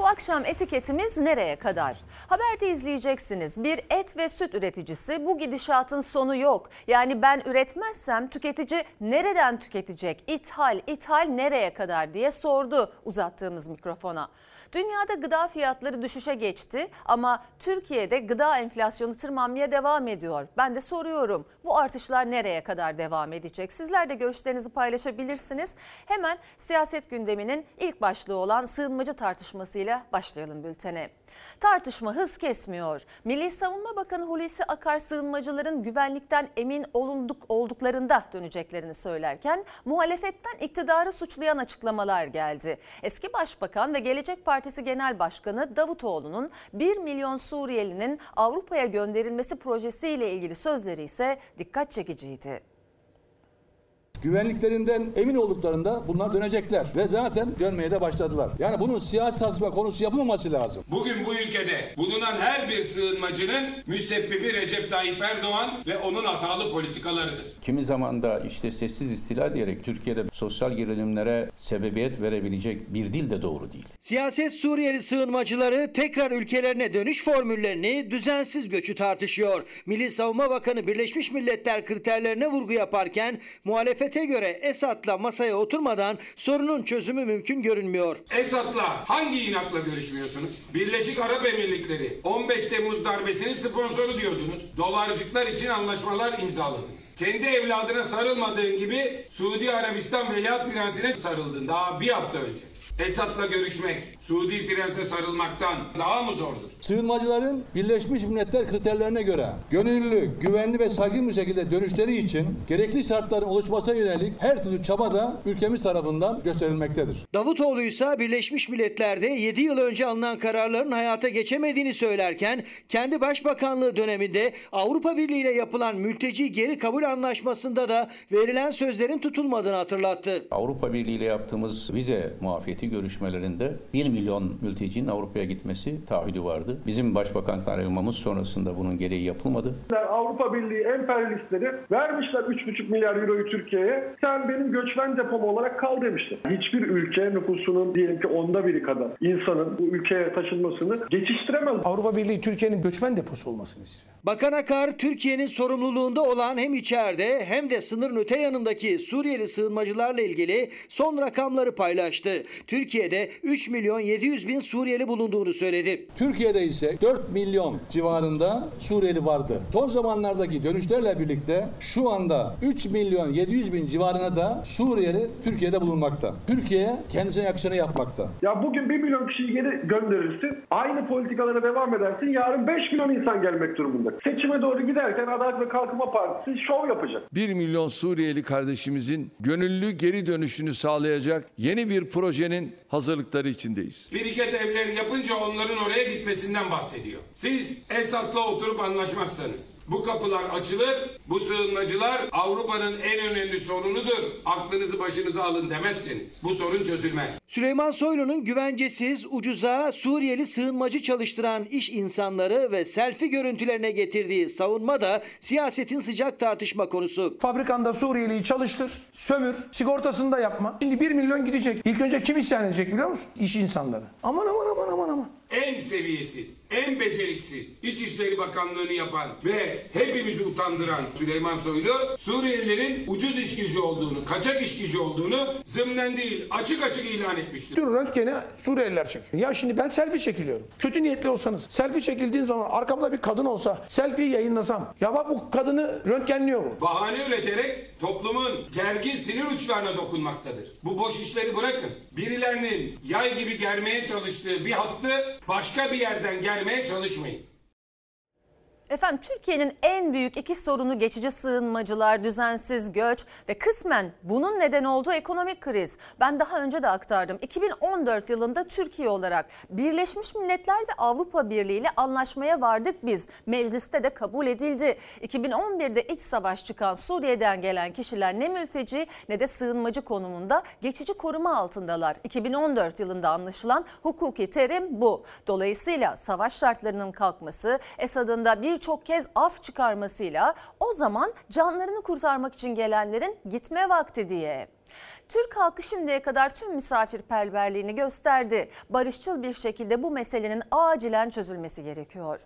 Bu akşam etiketimiz nereye kadar? Haberde izleyeceksiniz. Bir et ve süt üreticisi bu gidişatın sonu yok. Yani ben üretmezsem tüketici nereden tüketecek? İthal, ithal nereye kadar diye sordu uzattığımız mikrofona. Dünyada gıda fiyatları düşüşe geçti ama Türkiye'de gıda enflasyonu tırmanmaya devam ediyor. Ben de soruyorum bu artışlar nereye kadar devam edecek? Sizler de görüşlerinizi paylaşabilirsiniz. Hemen siyaset gündeminin ilk başlığı olan sığınmacı tartışmasıyla başlayalım bültene. Tartışma hız kesmiyor. Milli Savunma Bakanı Hulusi Akar sığınmacıların güvenlikten emin olunduk olduklarında döneceklerini söylerken muhalefetten iktidarı suçlayan açıklamalar geldi. Eski Başbakan ve Gelecek Partisi Genel Başkanı Davutoğlu'nun 1 milyon Suriyelinin Avrupa'ya gönderilmesi projesiyle ilgili sözleri ise dikkat çekiciydi güvenliklerinden emin olduklarında bunlar dönecekler ve zaten dönmeye de başladılar. Yani bunun siyasi tartışma konusu yapılmaması lazım. Bugün bu ülkede bulunan her bir sığınmacının müsebbibi Recep Tayyip Erdoğan ve onun hatalı politikalarıdır. Kimi zaman da işte sessiz istila diyerek Türkiye'de sosyal gerilimlere sebebiyet verebilecek bir dil de doğru değil. Siyaset Suriyeli sığınmacıları tekrar ülkelerine dönüş formüllerini düzensiz göçü tartışıyor. Milli Savunma Bakanı Birleşmiş Milletler kriterlerine vurgu yaparken muhalefet Hükümete göre Esad'la masaya oturmadan sorunun çözümü mümkün görünmüyor. Esad'la hangi inatla görüşmüyorsunuz? Birleşik Arap Emirlikleri 15 Temmuz darbesinin sponsoru diyordunuz. Dolarcıklar için anlaşmalar imzaladınız. Kendi evladına sarılmadığın gibi Suudi Arabistan Veliaht Prensi'ne sarıldın daha bir hafta önce. Esad'la görüşmek, Suudi prense sarılmaktan daha mı zordur? Sığınmacıların Birleşmiş Milletler kriterlerine göre gönüllü, güvenli ve saygın bir şekilde dönüşleri için gerekli şartların oluşmasına yönelik her türlü çaba da ülkemiz tarafından gösterilmektedir. Davutoğlu ise Birleşmiş Milletler'de 7 yıl önce alınan kararların hayata geçemediğini söylerken kendi başbakanlığı döneminde Avrupa Birliği ile yapılan mülteci geri kabul anlaşmasında da verilen sözlerin tutulmadığını hatırlattı. Avrupa Birliği ile yaptığımız vize muafiyeti görüşmelerinde 1 milyon mültecinin Avrupa'ya gitmesi taahhüdü vardı. Bizim başbakan ayrılmamız sonrasında bunun gereği yapılmadı. Avrupa Birliği emperyalistleri vermişler 3,5 milyar euroyu Türkiye'ye. Sen benim göçmen depom olarak kal demişler. Hiçbir ülke nüfusunun diyelim ki onda biri kadar insanın bu ülkeye taşınmasını geçiştiremez. Avrupa Birliği Türkiye'nin göçmen deposu olmasını istiyor. Bakan Akar, Türkiye'nin sorumluluğunda olan hem içeride hem de sınırın öte yanındaki Suriyeli sığınmacılarla ilgili son rakamları paylaştı. Türkiye'de 3 milyon 700 bin Suriyeli bulunduğunu söyledi. Türkiye'de ise 4 milyon civarında Suriyeli vardı. Son zamanlardaki dönüşlerle birlikte şu anda 3 milyon 700 bin civarına da Suriyeli Türkiye'de bulunmakta. Türkiye kendisine yakışanı yapmakta. Ya bugün 1 milyon kişiyi geri gönderirsin. Aynı politikalara devam edersin. Yarın 5 milyon insan gelmek durumunda. Seçime doğru giderken Adalet ve Kalkınma Partisi şov yapacak. 1 milyon Suriyeli kardeşimizin gönüllü geri dönüşünü sağlayacak yeni bir projenin hazırlıkları içindeyiz. Biriket evleri yapınca onların oraya gitmesinden bahsediyor. Siz Esad'la oturup anlaşmazsanız bu kapılar açılır. Bu sığınmacılar Avrupa'nın en önemli sorunudur. Aklınızı başınıza alın demezseniz bu sorun çözülmez. Süleyman Soylu'nun güvencesiz, ucuza Suriyeli sığınmacı çalıştıran iş insanları ve selfie görüntülerine getirdiği savunma da siyasetin sıcak tartışma konusu. Fabrikanda Suriyeliyi çalıştır, sömür, sigortasını da yapma. Şimdi 1 milyon gidecek. İlk önce kim isyan edecek biliyor musun? İş insanları. Aman aman aman aman aman en seviyesiz, en beceriksiz İçişleri Bakanlığı'nı yapan ve hepimizi utandıran Süleyman Soylu Suriyelilerin ucuz işgücü olduğunu, kaçak işgücü olduğunu zımnen değil açık açık ilan etmiştir. Dün röntgeni Suriyeliler çekiyor. Ya şimdi ben selfie çekiliyorum. Kötü niyetli olsanız selfie çekildiğin zaman arkamda bir kadın olsa selfie'yi yayınlasam ya bak bu kadını röntgenliyor mu? Bahane üreterek toplumun gergin sinir uçlarına dokunmaktadır. Bu boş işleri bırakın. Birilerinin yay gibi germeye çalıştığı bir hattı başka bir yerden gelmeye çalışmayın. Efendim Türkiye'nin en büyük iki sorunu geçici sığınmacılar, düzensiz göç ve kısmen bunun neden olduğu ekonomik kriz. Ben daha önce de aktardım. 2014 yılında Türkiye olarak Birleşmiş Milletler ve Avrupa Birliği ile anlaşmaya vardık biz. Mecliste de kabul edildi. 2011'de iç savaş çıkan Suriye'den gelen kişiler ne mülteci ne de sığınmacı konumunda geçici koruma altındalar. 2014 yılında anlaşılan hukuki terim bu. Dolayısıyla savaş şartlarının kalkması, Esad'ın da bir birçok kez af çıkarmasıyla o zaman canlarını kurtarmak için gelenlerin gitme vakti diye. Türk halkı şimdiye kadar tüm misafirperverliğini gösterdi. Barışçıl bir şekilde bu meselenin acilen çözülmesi gerekiyor.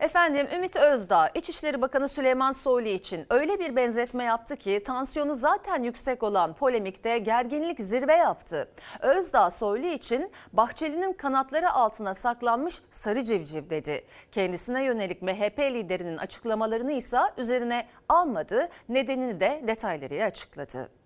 Efendim Ümit Özdağ İçişleri Bakanı Süleyman Soylu için öyle bir benzetme yaptı ki tansiyonu zaten yüksek olan polemikte gerginlik zirve yaptı. Özdağ Soylu için Bahçeli'nin kanatları altına saklanmış sarı civciv dedi. Kendisine yönelik MHP liderinin açıklamalarını ise üzerine almadı. Nedenini de detaylarıyla açıkladı.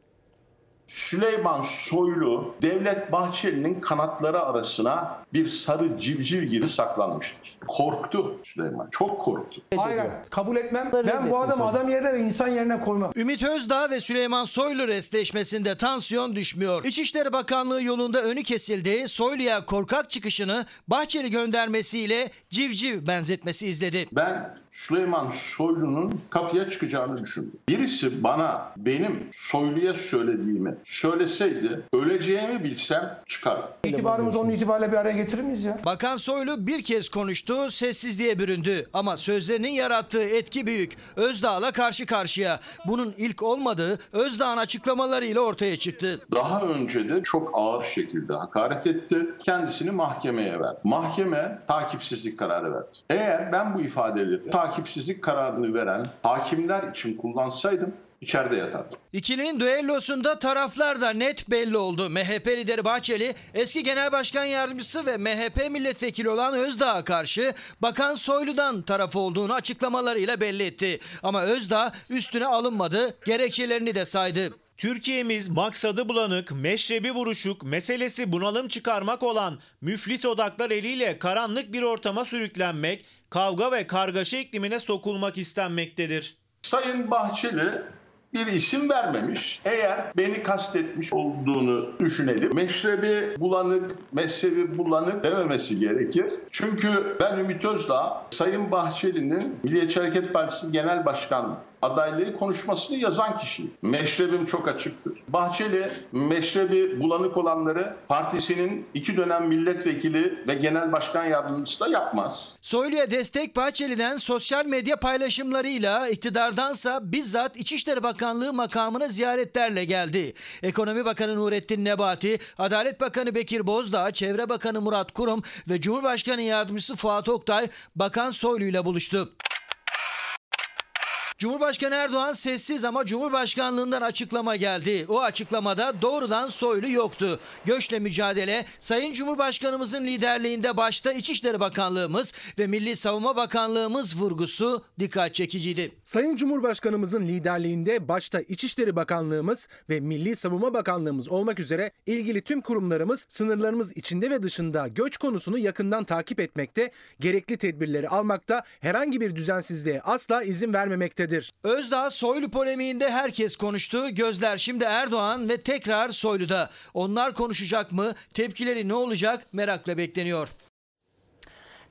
Süleyman Soylu Devlet Bahçeli'nin kanatları arasına bir sarı civciv gibi saklanmıştır. Korktu Süleyman. Çok korktu. Hayır, kabul etmem. Ben bu adamı adam yerine ve insan yerine koymam. Ümit Özdağ ve Süleyman Soylu restleşmesinde tansiyon düşmüyor. İçişleri Bakanlığı yolunda önü kesildi. Soylu'ya korkak çıkışını Bahçeli göndermesiyle civciv benzetmesi izledi. Ben Süleyman Soylu'nun kapıya çıkacağını düşündüm. Birisi bana benim Soylu'ya söylediğimi söyleseydi öleceğimi bilsem çıkarım. İtibarımız onun itibariyle bir araya getirir miyiz ya? Bakan Soylu bir kez konuştu, sessizliğe büründü. Ama sözlerinin yarattığı etki büyük. Özdağ'la karşı karşıya. Bunun ilk olmadığı Özdağ'ın açıklamalarıyla ortaya çıktı. Daha önce de çok ağır şekilde hakaret etti. Kendisini mahkemeye verdi. Mahkeme takipsizlik kararı verdi. Eğer ben bu ifadeleri takipsizlik kararını veren hakimler için kullansaydım içeride yatardım. İkilinin düellosunda taraflar da net belli oldu. MHP lideri Bahçeli eski genel başkan yardımcısı ve MHP milletvekili olan Özdağ'a karşı Bakan Soylu'dan taraf olduğunu açıklamalarıyla belli etti. Ama Özdağ üstüne alınmadı, gerekçelerini de saydı. Türkiye'miz maksadı bulanık, meşrebi buruşuk, meselesi bunalım çıkarmak olan müflis odaklar eliyle karanlık bir ortama sürüklenmek, kavga ve kargaşa iklimine sokulmak istenmektedir. Sayın Bahçeli bir isim vermemiş. Eğer beni kastetmiş olduğunu düşünelim. Meşrebi bulanık, mezhebi bulanık dememesi gerekir. Çünkü ben Ümit Özdağ, Sayın Bahçeli'nin Milliyetçi Hareket Partisi Genel Başkan adaylığı konuşmasını yazan kişiyim. Meşrebim çok açıktır. Bahçeli meşrebi bulanık olanları partisinin iki dönem milletvekili ve genel başkan yardımcısı da yapmaz. Soylu'ya destek Bahçeli'den sosyal medya paylaşımlarıyla iktidardansa bizzat İçişleri Bakanlığı makamına ziyaretlerle geldi. Ekonomi Bakanı Nurettin Nebati, Adalet Bakanı Bekir Bozdağ, Çevre Bakanı Murat Kurum ve Cumhurbaşkanı Yardımcısı Fuat Oktay Bakan Soylu ile buluştu. Cumhurbaşkanı Erdoğan sessiz ama Cumhurbaşkanlığından açıklama geldi. O açıklamada doğrudan soylu yoktu. Göçle mücadele Sayın Cumhurbaşkanımızın liderliğinde başta İçişleri Bakanlığımız ve Milli Savunma Bakanlığımız vurgusu dikkat çekiciydi. Sayın Cumhurbaşkanımızın liderliğinde başta İçişleri Bakanlığımız ve Milli Savunma Bakanlığımız olmak üzere ilgili tüm kurumlarımız sınırlarımız içinde ve dışında göç konusunu yakından takip etmekte, gerekli tedbirleri almakta, herhangi bir düzensizliğe asla izin vermemektedir. Özdağ Soylu polemiğinde herkes konuştu. Gözler şimdi Erdoğan ve tekrar Soylu'da. Onlar konuşacak mı? Tepkileri ne olacak? Merakla bekleniyor.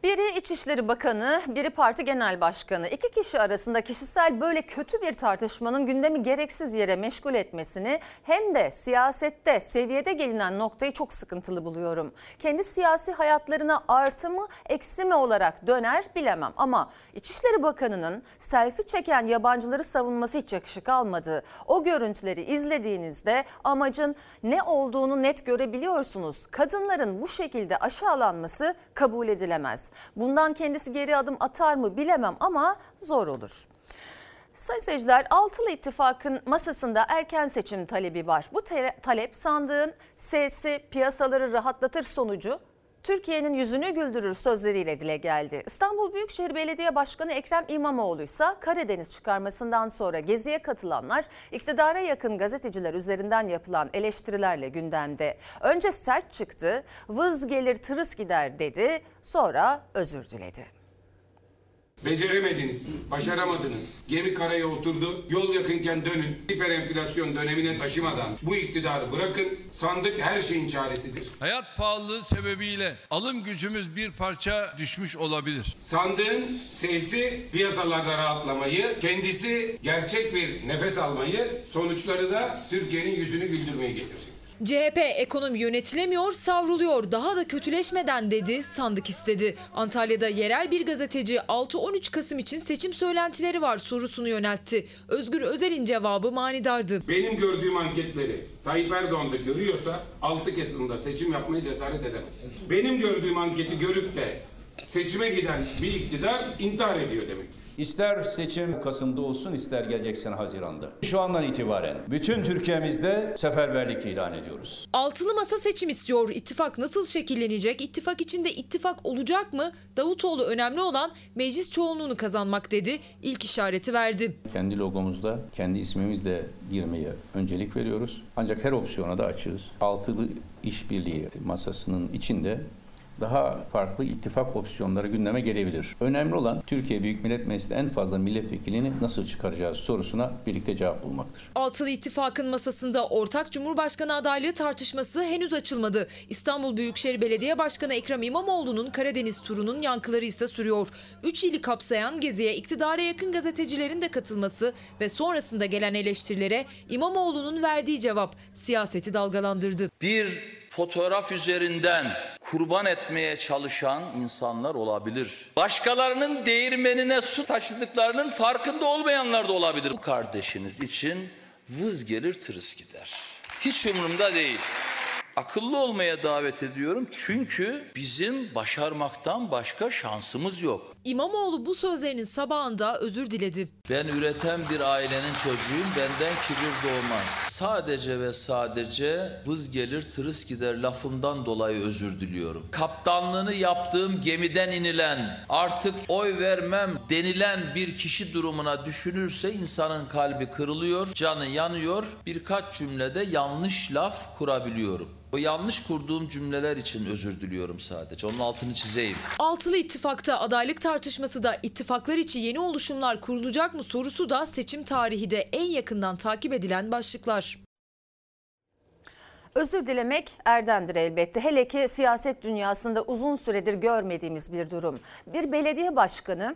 Biri İçişleri Bakanı, biri Parti Genel Başkanı. İki kişi arasında kişisel böyle kötü bir tartışmanın gündemi gereksiz yere meşgul etmesini hem de siyasette seviyede gelinen noktayı çok sıkıntılı buluyorum. Kendi siyasi hayatlarına artı mı eksi mi olarak döner bilemem ama İçişleri Bakanı'nın selfie çeken yabancıları savunması hiç yakışık almadı. O görüntüleri izlediğinizde amacın ne olduğunu net görebiliyorsunuz. Kadınların bu şekilde aşağılanması kabul edilemez. Bundan kendisi geri adım atar mı bilemem ama zor olur. Sayın seyirciler Altılı İttifak'ın masasında erken seçim talebi var. Bu talep sandığın sesi piyasaları rahatlatır sonucu Türkiye'nin yüzünü güldürür sözleriyle dile geldi. İstanbul Büyükşehir Belediye Başkanı Ekrem İmamoğlu ise Karadeniz çıkarmasından sonra geziye katılanlar iktidara yakın gazeteciler üzerinden yapılan eleştirilerle gündemde. Önce sert çıktı, vız gelir tırıs gider dedi, sonra özür diledi. Beceremediniz, başaramadınız. Gemi karaya oturdu, yol yakınken dönün. Hiper enflasyon dönemine taşımadan bu iktidarı bırakın. Sandık her şeyin çaresidir. Hayat pahalılığı sebebiyle alım gücümüz bir parça düşmüş olabilir. Sandığın sesi piyasalarda rahatlamayı, kendisi gerçek bir nefes almayı, sonuçları da Türkiye'nin yüzünü güldürmeyi getirecek. CHP ekonomi yönetilemiyor, savruluyor, daha da kötüleşmeden dedi, sandık istedi. Antalya'da yerel bir gazeteci 6-13 Kasım için seçim söylentileri var sorusunu yöneltti. Özgür Özel'in cevabı manidardı. Benim gördüğüm anketleri Tayyip Erdoğan da görüyorsa 6 Kasım'da seçim yapmaya cesaret edemez. Benim gördüğüm anketi görüp de seçime giden bir iktidar intihar ediyor demektir. İster seçim Kasım'da olsun ister gelecek sene Haziran'da. Şu andan itibaren bütün Türkiye'mizde seferberlik ilan ediyoruz. Altılı masa seçim istiyor. İttifak nasıl şekillenecek? İttifak içinde ittifak olacak mı? Davutoğlu önemli olan meclis çoğunluğunu kazanmak dedi. İlk işareti verdi. Kendi logomuzda, kendi ismimizle girmeye öncelik veriyoruz. Ancak her opsiyona da açığız. Altılı işbirliği masasının içinde daha farklı ittifak opsiyonları gündeme gelebilir. Önemli olan Türkiye Büyük Millet Meclisi'nde en fazla milletvekilini nasıl çıkaracağız sorusuna birlikte cevap bulmaktır. Altılı İttifak'ın masasında ortak Cumhurbaşkanı adaylığı tartışması henüz açılmadı. İstanbul Büyükşehir Belediye Başkanı Ekrem İmamoğlu'nun Karadeniz turunun yankıları ise sürüyor. Üç ili kapsayan geziye iktidara yakın gazetecilerin de katılması ve sonrasında gelen eleştirilere İmamoğlu'nun verdiği cevap siyaseti dalgalandırdı. Bir fotoğraf üzerinden kurban etmeye çalışan insanlar olabilir. Başkalarının değirmenine su taşıdıklarının farkında olmayanlar da olabilir. Bu kardeşiniz için vız gelir tırıs gider. Hiç umurumda değil. Akıllı olmaya davet ediyorum çünkü bizim başarmaktan başka şansımız yok. İmamoğlu bu sözlerinin sabahında özür diledi. Ben üreten bir ailenin çocuğuyum, benden kibir doğmaz. Sadece ve sadece vız gelir tırıs gider lafımdan dolayı özür diliyorum. Kaptanlığını yaptığım gemiden inilen, artık oy vermem denilen bir kişi durumuna düşünürse insanın kalbi kırılıyor, canı yanıyor. Birkaç cümlede yanlış laf kurabiliyorum. O yanlış kurduğum cümleler için özür diliyorum sadece. Onun altını çizeyim. Altılı İttifak'ta adaylık tartışması da ittifaklar içi yeni oluşumlar kurulacak mı sorusu da seçim tarihi de en yakından takip edilen başlıklar. Özür dilemek erdemdir elbette. Hele ki siyaset dünyasında uzun süredir görmediğimiz bir durum. Bir belediye başkanı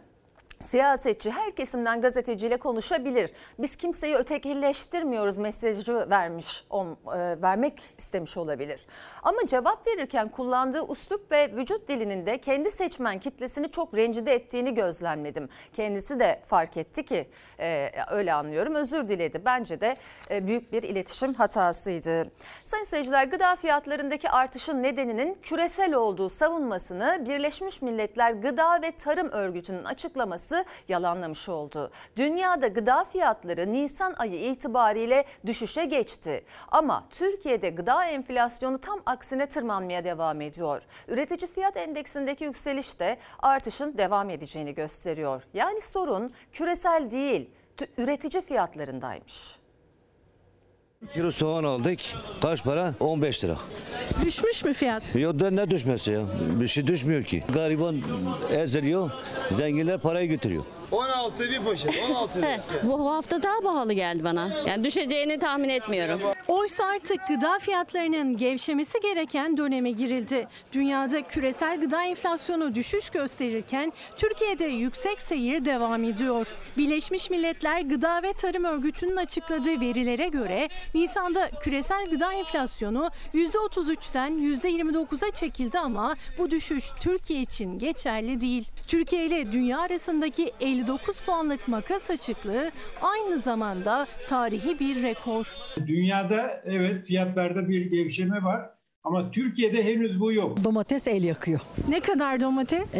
Siyasetçi her kesimden gazeteciyle konuşabilir. Biz kimseyi ötekileştirmiyoruz mesajı vermiş, e, vermek istemiş olabilir. Ama cevap verirken kullandığı uslup ve vücut dilinin de kendi seçmen kitlesini çok rencide ettiğini gözlemledim. Kendisi de fark etti ki e, öyle anlıyorum özür diledi. Bence de e, büyük bir iletişim hatasıydı. Sayın seyirciler gıda fiyatlarındaki artışın nedeninin küresel olduğu savunmasını Birleşmiş Milletler Gıda ve Tarım Örgütü'nün açıklaması yalanlamış oldu. Dünyada gıda fiyatları Nisan ayı itibariyle düşüşe geçti. Ama Türkiye'de gıda enflasyonu tam aksine tırmanmaya devam ediyor. Üretici fiyat endeksindeki yükseliş de artışın devam edeceğini gösteriyor. Yani sorun küresel değil, üretici fiyatlarındaymış. Kilo soğan aldık. Kaç para? 15 lira. Düşmüş mü fiyat? Ya da ne düşmesi ya? Bir şey düşmüyor ki. Gariban eziliyor. Zenginler parayı götürüyor. 16 bir poşet 16 lira. Bu hafta daha pahalı geldi bana. Yani düşeceğini tahmin etmiyorum. Oysa artık gıda fiyatlarının gevşemesi gereken döneme girildi. Dünyada küresel gıda enflasyonu düşüş gösterirken Türkiye'de yüksek seyir devam ediyor. Birleşmiş Milletler Gıda ve Tarım Örgütü'nün açıkladığı verilere göre Nisan'da küresel gıda enflasyonu %33'ten %29'a çekildi ama bu düşüş Türkiye için geçerli değil. Türkiye ile dünya arasındaki 59 puanlık makas açıklığı aynı zamanda tarihi bir rekor. Dünyada evet fiyatlarda bir gevşeme var. Ama Türkiye'de henüz bu yok. Domates el yakıyor. Ne kadar domates? Ee,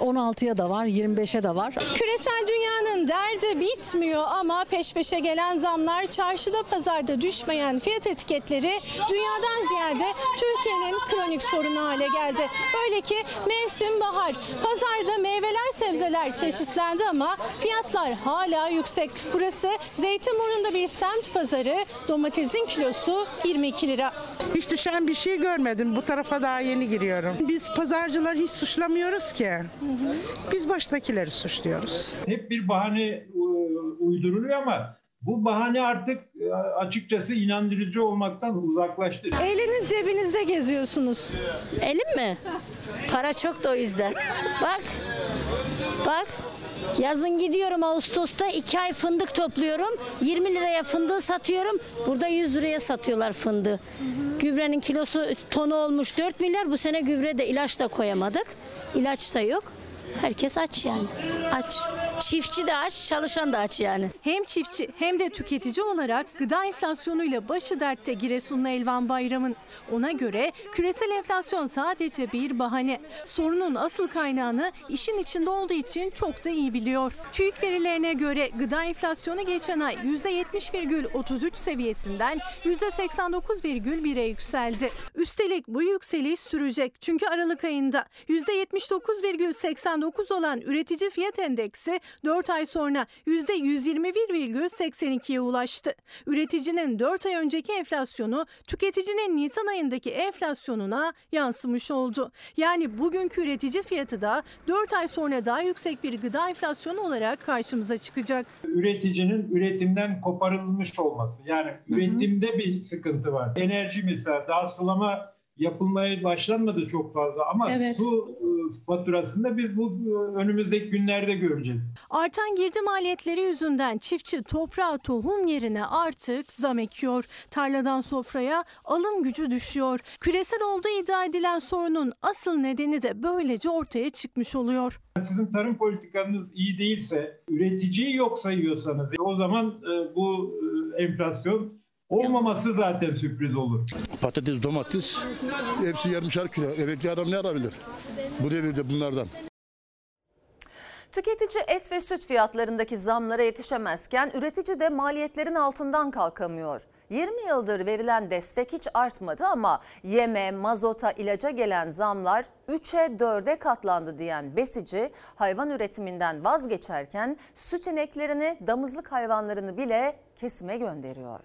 16'ya da var, 25'e de var. Küresel dünyanın derdi bitmiyor ama peş peşe gelen zamlar, çarşıda pazarda düşmeyen fiyat etiketleri dünyadan ziyade Türkiye'nin kronik sorunu hale geldi. Böyle ki mevsim bahar. Pazarda meyveler, sebzeler çeşitlendi ama fiyatlar hala yüksek. Burası Zeytinburnu'nda bir semt pazarı. Domatesin kilosu 22 lira. Hiç düşen bir şey görmedim. Bu tarafa daha yeni giriyorum. Biz pazarcıları hiç suçlamıyoruz ki. Biz baştakileri suçluyoruz. Hep bir bahane e, uyduruluyor ama bu bahane artık e, açıkçası inandırıcı olmaktan uzaklaştı. Eliniz cebinizde geziyorsunuz. Elim mi? Para çok da o yüzden. Bak. Bak. Yazın gidiyorum Ağustos'ta 2 ay fındık topluyorum. 20 liraya fındığı satıyorum. Burada 100 liraya satıyorlar fındığı. Gübrenin kilosu tonu olmuş 4 milyar. Bu sene gübre de ilaç da koyamadık. İlaç da yok. Herkes aç yani. Aç. Çiftçi de aç, çalışan da aç yani. Hem çiftçi hem de tüketici olarak gıda enflasyonuyla başı dertte Giresunlu Elvan Bayram'ın. Ona göre küresel enflasyon sadece bir bahane. Sorunun asıl kaynağını işin içinde olduğu için çok da iyi biliyor. TÜİK verilerine göre gıda enflasyonu geçen ay %70,33 seviyesinden %89,1'e yükseldi. Üstelik bu yükseliş sürecek çünkü Aralık ayında %79,89 olan üretici fiyat endeksi 4 ay sonra %121,82'ye ulaştı. Üreticinin 4 ay önceki enflasyonu tüketicinin Nisan ayındaki enflasyonuna yansımış oldu. Yani bugünkü üretici fiyatı da 4 ay sonra daha yüksek bir gıda enflasyonu olarak karşımıza çıkacak. Üreticinin üretimden koparılmış olması. Yani üretimde bir sıkıntı var. Enerji mesela daha sulama yapılmaya başlanmadı çok fazla ama Evet. su faturasında biz bu e, önümüzdeki günlerde göreceğiz. Artan girdi maliyetleri yüzünden çiftçi toprağa tohum yerine artık zam ekiyor. Tarladan sofraya alım gücü düşüyor. Küresel olduğu iddia edilen sorunun asıl nedeni de böylece ortaya çıkmış oluyor. Sizin tarım politikanız iyi değilse, üreticiyi yok sayıyorsanız o zaman e, bu e, enflasyon olmaması zaten sürpriz olur. Patates, domates hepsi yarımşar kilo. Emekli adam ne alabilir? Bu devirde bunlardan. Tüketici et ve süt fiyatlarındaki zamlara yetişemezken üretici de maliyetlerin altından kalkamıyor. 20 yıldır verilen destek hiç artmadı ama yeme, mazota, ilaca gelen zamlar 3'e 4'e katlandı diyen besici hayvan üretiminden vazgeçerken süt ineklerini, damızlık hayvanlarını bile kesime gönderiyor.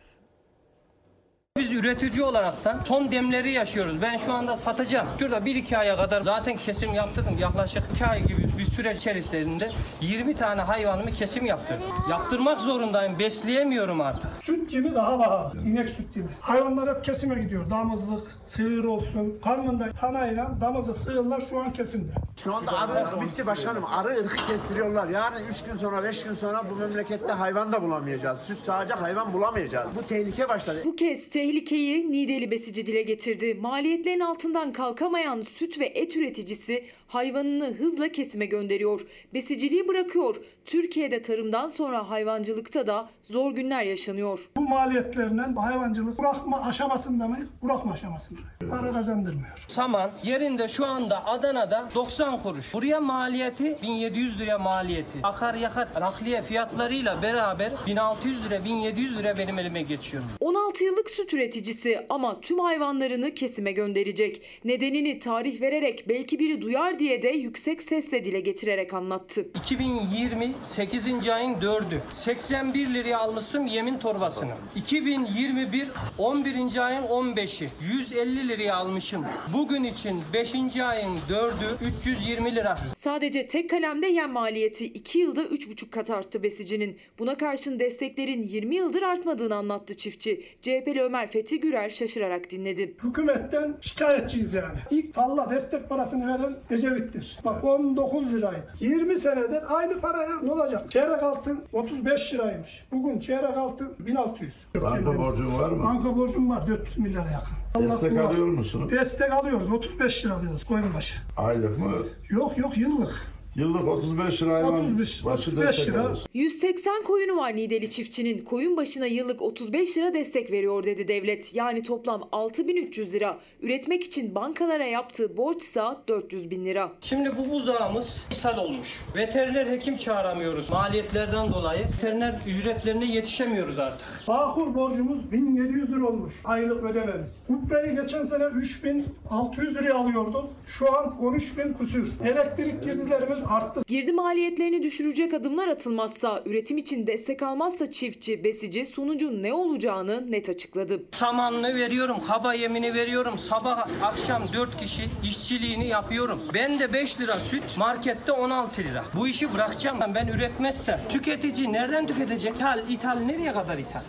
Biz üretici olaraktan son demleri yaşıyoruz. Ben şu anda satacağım. Şurada 1-2 aya kadar zaten kesim yaptırdım. Yaklaşık 2 ay gibi bir süre içerisinde 20 tane hayvanımı kesim yaptırdım. Yaptırmak zorundayım. Besleyemiyorum artık. Süt gibi daha pahalı. İnek süt gibi. Hayvanlar hep kesime gidiyor. Damızlık, sığır olsun. Karnında tanayla damızlık, sığırlar şu an kesimde. Şu anda arı ırkı bitti başkanım. Arı ırkı kestiriyorlar. Yarın 3 gün sonra 5 gün sonra bu memlekette hayvan da bulamayacağız. Süt sağacak hayvan bulamayacağız. Bu tehlike başladı. Bu kez tehlikeyi Nideli besici dile getirdi. Maliyetlerin altından kalkamayan süt ve et üreticisi hayvanını hızla kesime gönderiyor. Besiciliği bırakıyor. Türkiye'de tarımdan sonra hayvancılıkta da zor günler yaşanıyor. Bu maliyetlerinden hayvancılık bırakma aşamasında mı? Bırakma aşamasında. Para kazandırmıyor. Saman yerinde şu anda Adana'da 90 kuruş. Buraya maliyeti 1700 lira maliyeti. Akaryakıt nakliye fiyatlarıyla beraber 1600 lira 1700 lira benim elime geçiyor. 16 yıllık süt üreticisi ama tüm hayvanlarını kesime gönderecek. Nedenini tarih vererek belki biri duyar diye de yüksek sesle dile getirerek anlattı. 2020 8. ayın 4'ü. 81 liraya almışım yemin torbasını. 2021 11. ayın 15'i. 150 liraya almışım. Bugün için 5. ayın 4'ü 320 lira. Sadece tek kalemde yem maliyeti 2 yılda 3,5 kat arttı besicinin. Buna karşın desteklerin 20 yıldır artmadığını anlattı çiftçi. CHP'li Ömer Fethi Gürer şaşırarak dinledi. Hükümetten şikayetçiyiz yani. İlk tarla destek parasını veren Ecevit'tir. Bak 19 liraydı. 20 senedir aynı paraya ne olacak? Çeyrek altın 35 liraymış. Bugün çeyrek altın 1600. Banka borcun var mı? Banka borcum var 400 milyara yakın. Destek Allah alıyor kulak- musunuz? Destek alıyoruz. 35 lira alıyoruz koyun başı. Aylık mı? Yok yok yıllık. Yıllık 35 lira hayvan 35 başı 35 destek lira. alıyorsun. 180 koyunu var Nideli çiftçinin. Koyun başına yıllık 35 lira destek veriyor dedi devlet. Yani toplam 6300 lira. Üretmek için bankalara yaptığı borçsa 400 bin lira. Şimdi bu buzağımız ishal olmuş. Veteriner hekim çağıramıyoruz. Maliyetlerden dolayı veteriner ücretlerine yetişemiyoruz artık. Bağkur borcumuz 1700 lira olmuş. Aylık ödememiz. Kubbeyi geçen sene 3600 liraya alıyorduk. Şu an 13000 kusur. Elektrik girdilerimiz arttı. Girdi maliyetlerini düşürecek adımlar atılmazsa, üretim için destek almazsa çiftçi, besici sonucun ne olacağını net açıkladı. Samanını veriyorum, kaba yemini veriyorum. Sabah akşam 4 kişi işçiliğini yapıyorum. Ben de 5 lira süt, markette 16 lira. Bu işi bırakacağım. Ben üretmezsem tüketici nereden tüketecek? İthal, ithal nereye kadar ithal?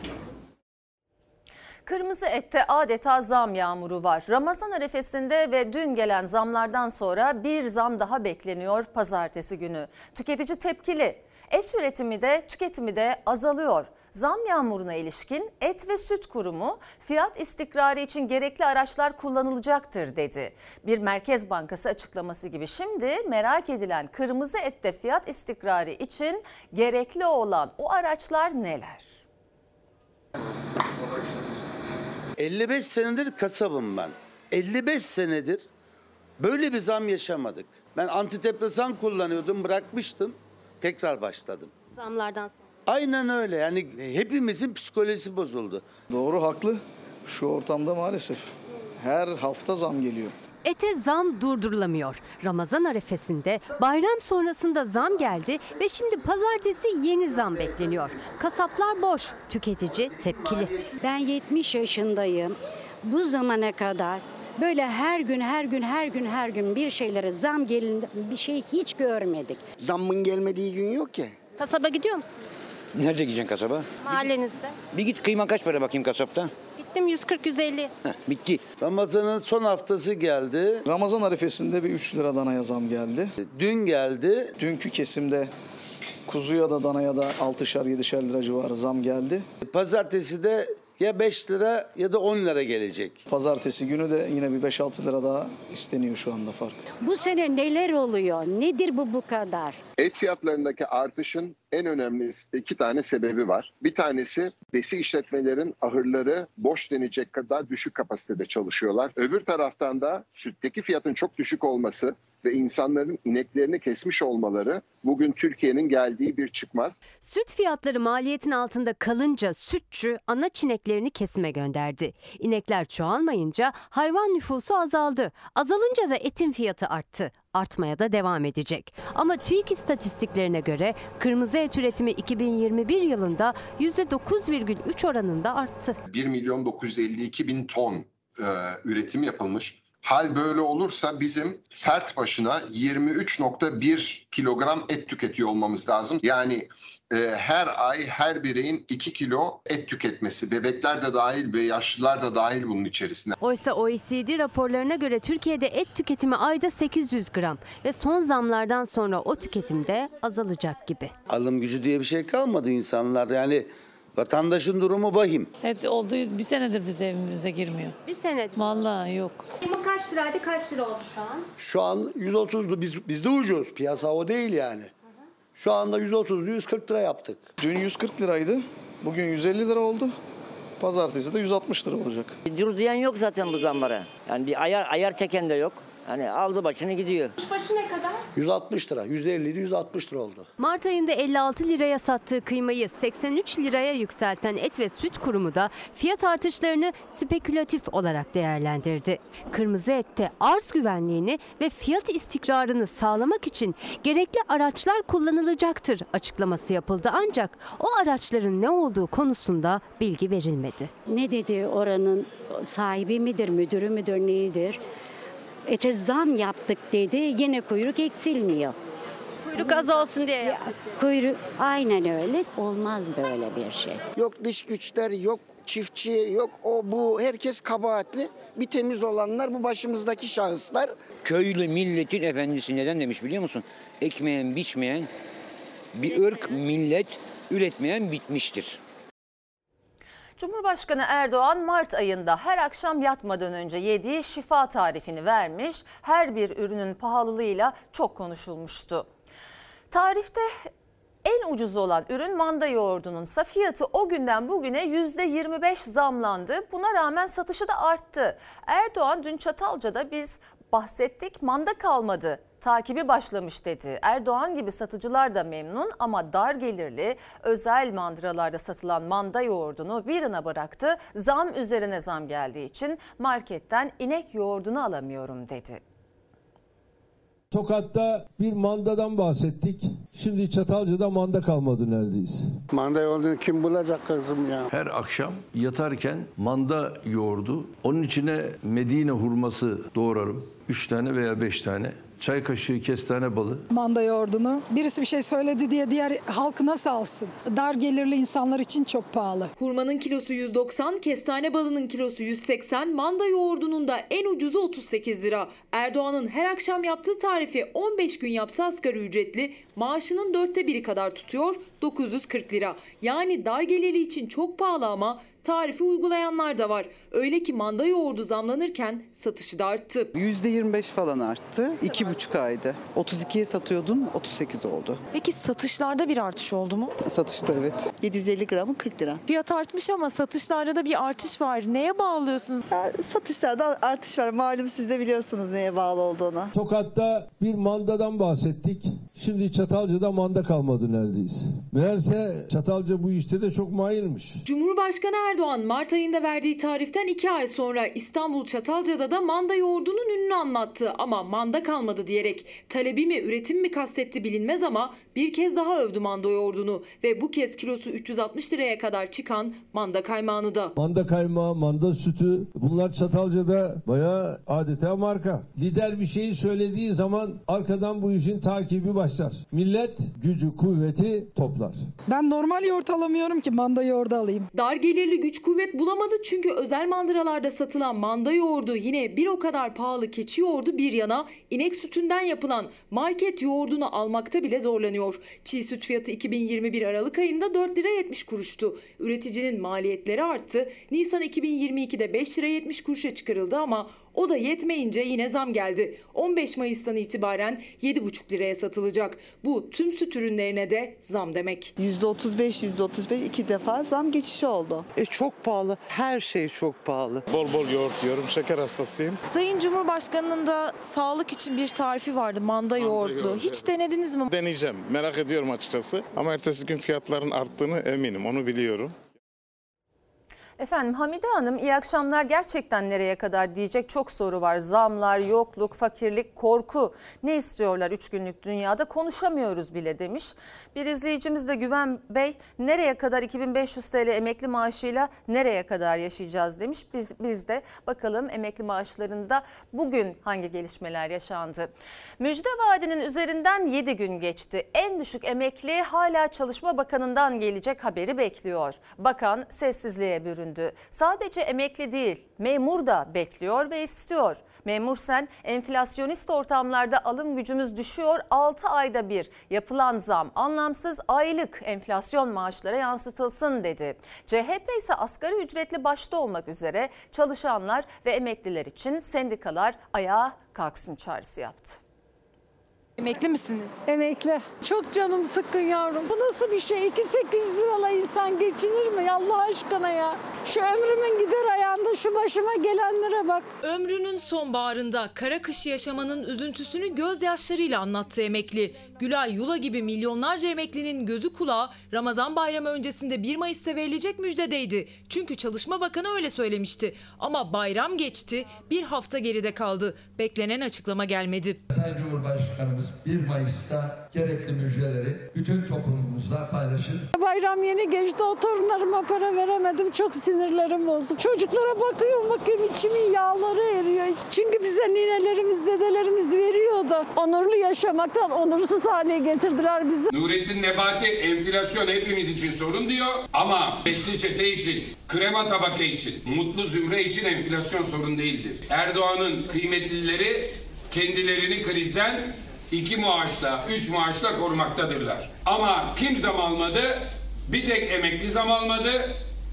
Kırmızı ette adeta zam yağmuru var. Ramazan arefesinde ve dün gelen zamlardan sonra bir zam daha bekleniyor pazartesi günü. Tüketici tepkili. Et üretimi de tüketimi de azalıyor. Zam yağmuruna ilişkin Et ve Süt Kurumu fiyat istikrarı için gerekli araçlar kullanılacaktır dedi. Bir Merkez Bankası açıklaması gibi şimdi merak edilen kırmızı ette fiyat istikrarı için gerekli olan o araçlar neler? 55 senedir kasabım ben. 55 senedir böyle bir zam yaşamadık. Ben antidepresan kullanıyordum, bırakmıştım. Tekrar başladım. Zamlardan sonra. Aynen öyle. Yani hepimizin psikolojisi bozuldu. Doğru haklı. Şu ortamda maalesef her hafta zam geliyor. Ete zam durdurulamıyor. Ramazan arefesinde bayram sonrasında zam geldi ve şimdi pazartesi yeni zam bekleniyor. Kasaplar boş, tüketici tepkili. Ben 70 yaşındayım. Bu zamana kadar böyle her gün her gün her gün her gün bir şeylere zam gelin bir şey hiç görmedik. Zammın gelmediği gün yok ki. Kasaba gidiyor musun? Nerede gideceksin kasaba? Mahallenizde. Bir git kıyma kaç para bakayım kasapta? Gittim 140-150. Heh, bitti. Ramazan'ın son haftası geldi. Ramazan arifesinde bir 3 lira danaya zam geldi. Dün geldi. Dünkü kesimde kuzuya da danaya da 6'şar 7'şer lira civarı zam geldi. Pazartesi de ya 5 lira ya da 10 lira gelecek. Pazartesi günü de yine bir 5-6 lira daha isteniyor şu anda fark. Bu sene neler oluyor? Nedir bu bu kadar? Et fiyatlarındaki artışın en önemli iki tane sebebi var. Bir tanesi besi işletmelerin ahırları boş denecek kadar düşük kapasitede çalışıyorlar. Öbür taraftan da sütteki fiyatın çok düşük olması ve insanların ineklerini kesmiş olmaları bugün Türkiye'nin geldiği bir çıkmaz. Süt fiyatları maliyetin altında kalınca sütçü ana çineklerini kesime gönderdi. İnekler çoğalmayınca hayvan nüfusu azaldı. Azalınca da etin fiyatı arttı. Artmaya da devam edecek. Ama TÜİK istatistiklerine göre kırmızı et üretimi 2021 yılında %9,3 oranında arttı. 1 milyon 952 bin ton e, üretim yapılmış. Hal böyle olursa bizim fert başına 23.1 kilogram et tüketiyor olmamız lazım. Yani e, her ay her bireyin 2 kilo et tüketmesi. Bebekler de dahil ve yaşlılar da dahil bunun içerisine. Oysa OECD raporlarına göre Türkiye'de et tüketimi ayda 800 gram ve son zamlardan sonra o tüketim de azalacak gibi. Alım gücü diye bir şey kalmadı insanlarda. Yani vatandaşın durumu vahim. Evet oldu bir senedir bize evimize girmiyor. Bir senedir. Vallahi yok. Kıyma kaç liraydı kaç lira oldu şu an? Şu an 130'du biz, bizde ucuz. Piyasa o değil yani. Şu anda 130 140 lira yaptık. Dün 140 liraydı. Bugün 150 lira oldu. Pazartesi de 160 lira olacak. Dur diyen yok zaten bu zamlara. Yani bir ayar ayar çeken de yok. Hani aldı başını gidiyor. Kuşbaşı ne kadar? 160 lira. 150 idi 160 lira oldu. Mart ayında 56 liraya sattığı kıymayı 83 liraya yükselten Et ve Süt Kurumu da fiyat artışlarını spekülatif olarak değerlendirdi. Kırmızı ette arz güvenliğini ve fiyat istikrarını sağlamak için gerekli araçlar kullanılacaktır açıklaması yapıldı ancak o araçların ne olduğu konusunda bilgi verilmedi. Ne dedi oranın sahibi midir, müdürü müdür, neyidir? Ete zam yaptık dedi, yine kuyruk eksilmiyor. Kuyruk az olsun diye. Kuyruk aynen öyle. Olmaz böyle bir şey. Yok dış güçler, yok çiftçi, yok o bu. Herkes kabahatli. Bir temiz olanlar bu başımızdaki şahıslar. Köylü milletin efendisi neden demiş biliyor musun? Ekmeyen biçmeyen bir ırk millet üretmeyen bitmiştir. Cumhurbaşkanı Erdoğan Mart ayında her akşam yatmadan önce yediği şifa tarifini vermiş. Her bir ürünün pahalılığıyla çok konuşulmuştu. Tarifte en ucuz olan ürün manda yoğurdunun ise fiyatı o günden bugüne %25 zamlandı. Buna rağmen satışı da arttı. Erdoğan dün Çatalca'da biz bahsettik manda kalmadı takibi başlamış dedi. Erdoğan gibi satıcılar da memnun ama dar gelirli özel mandıralarda satılan manda yoğurdunu bir yana bıraktı. Zam üzerine zam geldiği için marketten inek yoğurdunu alamıyorum dedi. Tokat'ta bir mandadan bahsettik. Şimdi Çatalca'da manda kalmadı neredeyse. Manda yoğurdunu kim bulacak kızım ya? Her akşam yatarken manda yoğurdu. Onun içine Medine hurması doğrarım. Üç tane veya beş tane. çay kaşığı kestane balı. manda yoğurdunu. Birisi bir şey söyledi diye diğer halkı nasıl alsın? Dar gelirli insanlar için çok pahalı. Hurmanın kilosu 190, kestane balının kilosu 180, manda yoğurdunun da en ucuzu 38 lira. Erdoğan'ın her akşam yaptığı tarifi 15 gün yapsa asgari ücretli maaşının dörtte biri kadar tutuyor 940 lira. Yani dar gelirli için çok pahalı ama tarifi uygulayanlar da var. Öyle ki manda yoğurdu zamlanırken satışı da arttı. %25 falan arttı. 2,5 ayda. 32'ye satıyordum 38 oldu. Peki satışlarda bir artış oldu mu? Satışta evet. 750 gramı 40 lira. Fiyat artmış ama satışlarda da bir artış var. Neye bağlıyorsunuz? Satışlarda artış var. Malum siz de biliyorsunuz neye bağlı olduğunu. Tokat'ta bir mandadan bahsettik. Şimdi Çatalca'da manda kalmadı neredeyse. Meğerse Çatalca bu işte de çok mahirmiş. Cumhurbaşkanı Erdoğan Mart ayında verdiği tariften 2 ay sonra İstanbul Çatalca'da da manda yoğurdunun ününü anlattı ama manda kalmadı diyerek talebi mi üretim mi kastetti bilinmez ama bir kez daha övdü manda yoğurdunu ve bu kez kilosu 360 liraya kadar çıkan manda kaymağını da. Manda kaymağı, manda sütü bunlar Çatalca'da bayağı adeta marka. Lider bir şeyi söylediği zaman arkadan bu işin takibi başlar. Millet gücü kuvveti toplar. Ben normal yoğurt alamıyorum ki manda yoğurdu alayım. Dar gelirli güç kuvvet bulamadı çünkü özel mandıralarda satılan manda yoğurdu yine bir o kadar pahalı keçi yoğurdu bir yana inek sütünden yapılan market yoğurdunu almakta bile zorlanıyor. Çiğ süt fiyatı 2021 Aralık ayında 4 lira 70 kuruştu. Üreticinin maliyetleri arttı. Nisan 2022'de 5 lira 70 kuruşa çıkarıldı ama o da yetmeyince yine zam geldi. 15 Mayıs'tan itibaren 7,5 liraya satılacak. Bu tüm süt ürünlerine de zam demek. %35, %35 iki defa zam geçişi oldu. E çok pahalı. Her şey çok pahalı. Bol bol yoğurt yiyorum. Şeker hastasıyım. Sayın Cumhurbaşkanı'nın da sağlık için bir tarifi vardı manda yoğurtlu. yoğurdu, Hiç evet. denediniz mi? Deneyeceğim. Merak ediyorum açıkçası. Ama ertesi gün fiyatların arttığını eminim. Onu biliyorum. Efendim Hamide Hanım iyi akşamlar gerçekten nereye kadar diyecek çok soru var. Zamlar, yokluk, fakirlik, korku ne istiyorlar 3 günlük dünyada konuşamıyoruz bile demiş. Bir izleyicimiz de Güven Bey nereye kadar 2500 TL emekli maaşıyla nereye kadar yaşayacağız demiş. Biz, biz de bakalım emekli maaşlarında bugün hangi gelişmeler yaşandı. Müjde vaadinin üzerinden 7 gün geçti. En düşük emekli hala Çalışma Bakanı'ndan gelecek haberi bekliyor. Bakan sessizliğe büründü. Sadece emekli değil, memur da bekliyor ve istiyor. Memur sen enflasyonist ortamlarda alım gücümüz düşüyor. 6 ayda bir yapılan zam anlamsız aylık enflasyon maaşlara yansıtılsın dedi. CHP ise asgari ücretli başta olmak üzere çalışanlar ve emekliler için sendikalar ayağa kalksın çağrısı yaptı. Emekli misiniz? Emekli. Çok canım sıkkın yavrum. Bu nasıl bir şey? 2-800 lirayla insan geçinir mi? Allah aşkına ya. Şu ömrümün gider ayağında şu başıma gelenlere bak. Ömrünün sonbaharında kara kış yaşamanın üzüntüsünü gözyaşlarıyla anlattı emekli. Gülay Yula gibi milyonlarca emeklinin gözü kulağı Ramazan bayramı öncesinde 1 Mayıs'ta verilecek müjdedeydi. Çünkü Çalışma Bakanı öyle söylemişti. Ama bayram geçti, bir hafta geride kaldı. Beklenen açıklama gelmedi. Sayın Cumhurbaşkanımız 1 Mayıs'ta gerekli müjdeleri bütün toplumumuzla paylaşır. Bayram yeni geçti. O torunlarıma para veremedim. Çok sinirlerim bozuk. Çocuklara bakıyorum bakıyorum içimin yağları eriyor. Çünkü bize ninelerimiz, dedelerimiz veriyordu. Onurlu yaşamaktan onursuz hale getirdiler bizi. Nurettin Nebati enflasyon hepimiz için sorun diyor ama beşli çete için, krema tabaka için, mutlu zümre için enflasyon sorun değildir. Erdoğan'ın kıymetlileri kendilerini krizden iki maaşla, üç maaşla korumaktadırlar. Ama kim zam almadı? Bir tek emekli zam almadı,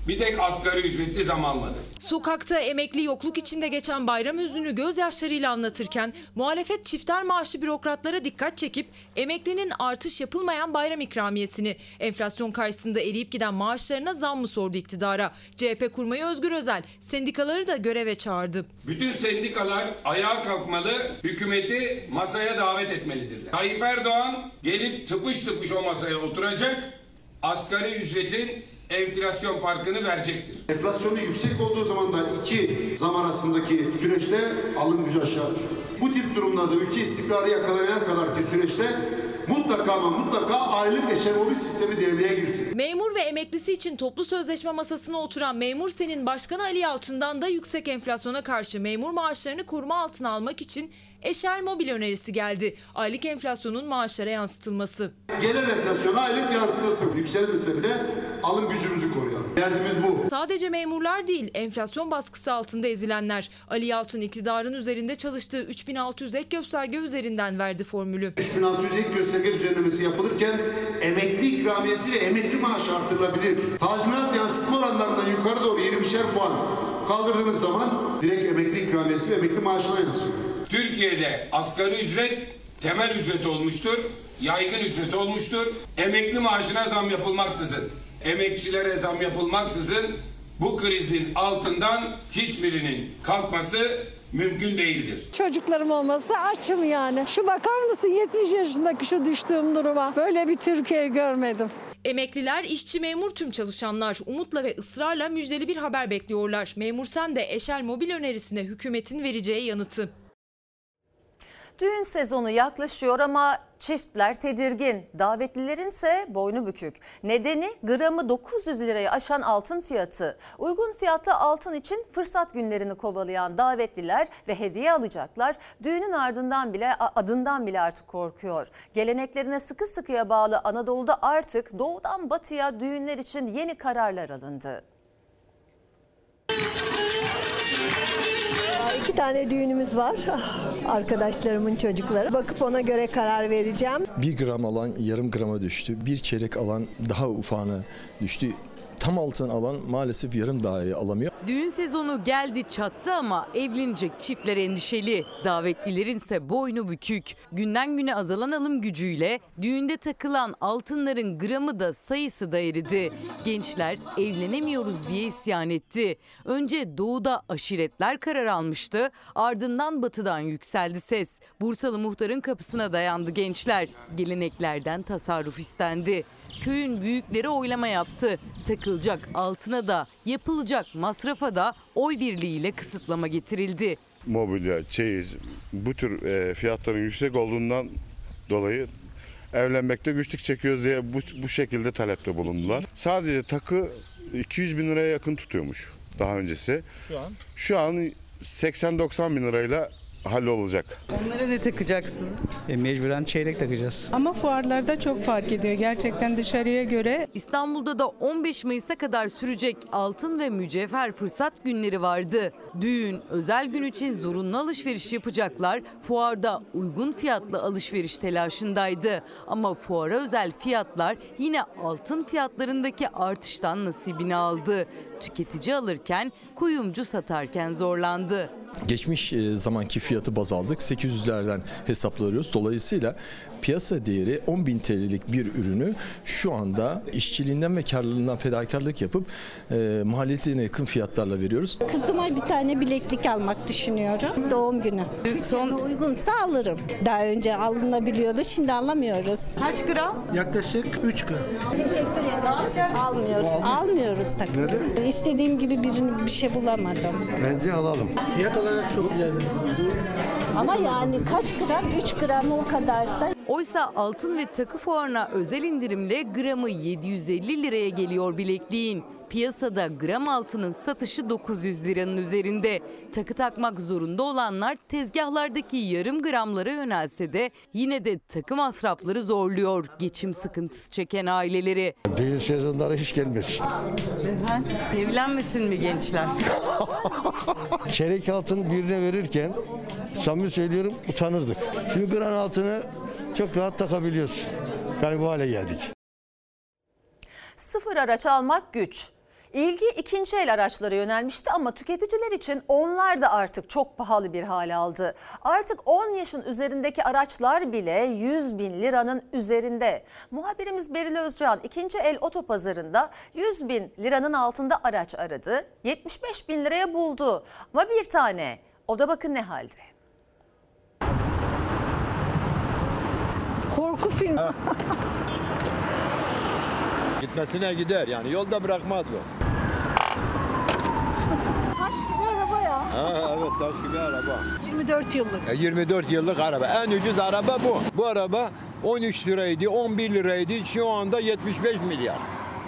bir tek asgari ücretli zam almadı. Sokakta emekli yokluk içinde geçen bayram hüznünü gözyaşlarıyla anlatırken muhalefet çifter maaşlı bürokratlara dikkat çekip emeklinin artış yapılmayan bayram ikramiyesini enflasyon karşısında eriyip giden maaşlarına zam mı sordu iktidara. CHP kurmayı Özgür Özel sendikaları da göreve çağırdı. Bütün sendikalar ayağa kalkmalı, hükümeti masaya davet etmelidirler. Tayyip Erdoğan gelip tıpış tıpış o masaya oturacak, asgari ücretin enflasyon farkını verecektir. Enflasyonun yüksek olduğu zaman da iki zam arasındaki süreçte alım gücü aşağı düşüyor. Bu tip durumlarda ülke istikrarı yakalayan kadar ki süreçte mutlaka ama mutlaka aylık eşerobi sistemi devreye girsin. Memur ve emeklisi için toplu sözleşme masasına oturan Memur Sen'in Başkanı Ali Yalçın'dan da yüksek enflasyona karşı memur maaşlarını koruma altına almak için Eşel mobil önerisi geldi. Aylık enflasyonun maaşlara yansıtılması. Gelen enflasyona aylık yansımasın. Yükselirse bile alım gücümüzü koruyalım. Derdimiz bu. Sadece memurlar değil, enflasyon baskısı altında ezilenler. Ali Yalçın iktidarın üzerinde çalıştığı 3600 ek gösterge üzerinden verdi formülü. 3600 ek gösterge düzenlemesi yapılırken emekli ikramiyesi ve emekli maaşı artırılabilir. Tazminat yansıtma oranlarından yukarı doğru 20'şer puan kaldırdığınız zaman direkt emekli ikramiyesi ve emekli maaşına yansıyor. Türkiye'de asgari ücret temel ücret olmuştur, yaygın ücret olmuştur. Emekli maaşına zam yapılmaksızın, emekçilere zam yapılmaksızın bu krizin altından hiçbirinin kalkması mümkün değildir. Çocuklarım olmasa açım yani. Şu bakar mısın 70 yaşındaki şu düştüğüm duruma. Böyle bir Türkiye görmedim. Emekliler, işçi, memur tüm çalışanlar umutla ve ısrarla müjdeli bir haber bekliyorlar. Memur Sen de Eşel mobil önerisine hükümetin vereceği yanıtı. Düğün sezonu yaklaşıyor ama çiftler tedirgin. Davetlilerin ise boynu bükük. Nedeni gramı 900 lirayı aşan altın fiyatı. Uygun fiyatlı altın için fırsat günlerini kovalayan davetliler ve hediye alacaklar düğünün ardından bile adından bile artık korkuyor. Geleneklerine sıkı sıkıya bağlı Anadolu'da artık doğudan batıya düğünler için yeni kararlar alındı. İki tane düğünümüz var. Arkadaşlarımın çocukları. Bakıp ona göre karar vereceğim. Bir gram alan yarım grama düştü. Bir çeyrek alan daha ufağına düştü. Tam altın alan maalesef yarım dahi alamıyor. Düğün sezonu geldi çattı ama evlenecek çiftler endişeli. Davetlilerin ise boynu bükük. Günden güne azalan alım gücüyle düğünde takılan altınların gramı da sayısı da eridi. Gençler evlenemiyoruz diye isyan etti. Önce doğuda aşiretler karar almıştı. Ardından batıdan yükseldi ses. Bursalı muhtarın kapısına dayandı gençler. Geleneklerden tasarruf istendi. Köyün büyükleri oylama yaptı. Takılacak altına da yapılacak masrafa da oy birliğiyle kısıtlama getirildi. Mobilya, çeyiz bu tür e, fiyatların yüksek olduğundan dolayı evlenmekte güçlük çekiyoruz diye bu, bu şekilde talepte bulundular. Sadece takı 200 bin liraya yakın tutuyormuş daha öncesi. Şu an? Şu an 80-90 bin lirayla hallolacak. Onlara ne takacaksın? E, mecburen çeyrek takacağız. Ama fuarlarda çok fark ediyor. Gerçekten dışarıya göre. İstanbul'da da 15 Mayıs'a kadar sürecek altın ve mücevher fırsat günleri vardı. Düğün, özel gün için zorunlu alışveriş yapacaklar. Fuarda uygun fiyatlı alışveriş telaşındaydı. Ama fuara özel fiyatlar yine altın fiyatlarındaki artıştan nasibini aldı. Tüketici alırken, kuyumcu satarken zorlandı. Geçmiş e, zamanki fiyatı baz aldık. 800'lerden hesaplıyoruz. Dolayısıyla piyasa değeri 10 bin TL'lik bir ürünü şu anda işçiliğinden ve karlılığından fedakarlık yapıp e, maliyetine yakın fiyatlarla veriyoruz. Kızıma bir tane bileklik almak düşünüyorum. Doğum günü. Son uygunsa alırım. Daha önce alınabiliyordu, şimdi alamıyoruz. Kaç gram? Yaklaşık 3 gram. Teşekkür ederim. Almıyoruz. Almıyoruz tabii. İstediğim gibi bir, bir şey bulamadım. Bence alalım. Fiyat olarak çok güzel. Ama yani kaç gram? 3 gram o kadarsa Oysa altın ve takı fuarına özel indirimle gramı 750 liraya geliyor bilekliğin. Piyasada gram altının satışı 900 liranın üzerinde. Takı takmak zorunda olanlar tezgahlardaki yarım gramlara yönelse de yine de takı masrafları zorluyor geçim sıkıntısı çeken aileleri. Düğün sezonları hiç gelmesin. Neden? Evlenmesin mi gençler? Çeyrek altın birine verirken samimi söylüyorum utanırdık. Şimdi gram altını çok rahat takabiliyoruz. Yani bu hale geldik. Sıfır araç almak güç. İlgi ikinci el araçlara yönelmişti ama tüketiciler için onlar da artık çok pahalı bir hale aldı. Artık 10 yaşın üzerindeki araçlar bile 100 bin liranın üzerinde. Muhabirimiz Beril Özcan ikinci el otopazarında 100 bin liranın altında araç aradı. 75 bin liraya buldu ama bir tane o da bakın ne halde. Korku filmi. Gitmesine gider yani yolda bırakmaz bu. Taş gibi araba ya. Ha, evet taş gibi araba. 24 yıllık. E, 24 yıllık araba. En ucuz araba bu. Bu araba 13 liraydı, 11 liraydı. Şu anda 75 milyar.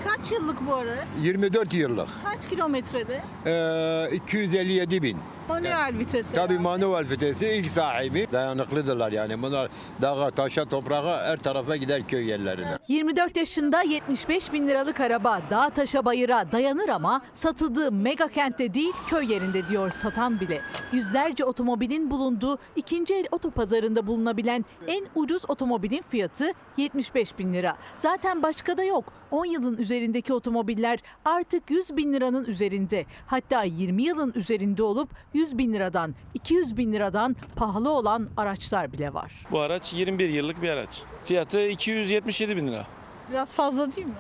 Kaç yıllık bu araba? 24 yıllık. Kaç kilometrede? Ee, 257 bin. Manuel vitesi. Tabii manuel vitesi ilk sahibi dayanıklıdırlar yani. Bunlar dağa, taşa, toprağa her tarafa gider köy yerlerine. 24 yaşında 75 bin liralık araba dağ taşa bayıra dayanır ama satıldığı mega kentte değil köy yerinde diyor satan bile. Yüzlerce otomobilin bulunduğu ikinci el otopazarında bulunabilen en ucuz otomobilin fiyatı 75 bin lira. Zaten başka da yok. 10 yılın üzerindeki otomobiller artık 100 bin liranın üzerinde. Hatta 20 yılın üzerinde olup 100 bin liradan, 200 bin liradan pahalı olan araçlar bile var. Bu araç 21 yıllık bir araç. Fiyatı 277 bin lira. Biraz fazla değil mi?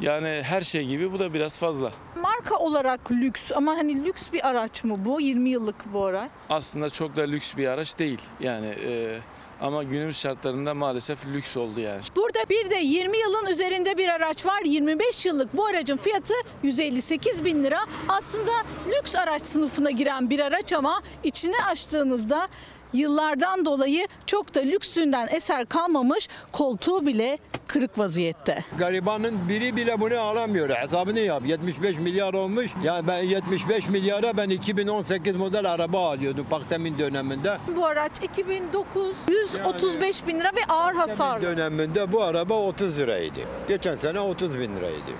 Yani her şey gibi bu da biraz fazla. Marka olarak lüks ama hani lüks bir araç mı bu? 20 yıllık bu araç. Aslında çok da lüks bir araç değil. Yani e, ama günümüz şartlarında maalesef lüks oldu yani. Burada bir de 20 yılın üzerinde bir araç var. 25 yıllık bu aracın fiyatı 158 bin lira. Aslında lüks araç sınıfına giren bir araç ama içini açtığınızda yıllardan dolayı çok da lüksünden eser kalmamış koltuğu bile kırık vaziyette. Garibanın biri bile bunu alamıyor. Hesabını yap. 75 milyar olmuş. Yani ben 75 milyara ben 2018 model araba alıyordum Paktemin döneminde. Bu araç 2009 135 bin lira ve ağır hasarlı. Döneminde bu araba 30 liraydı. Geçen sene 30 bin liraydı.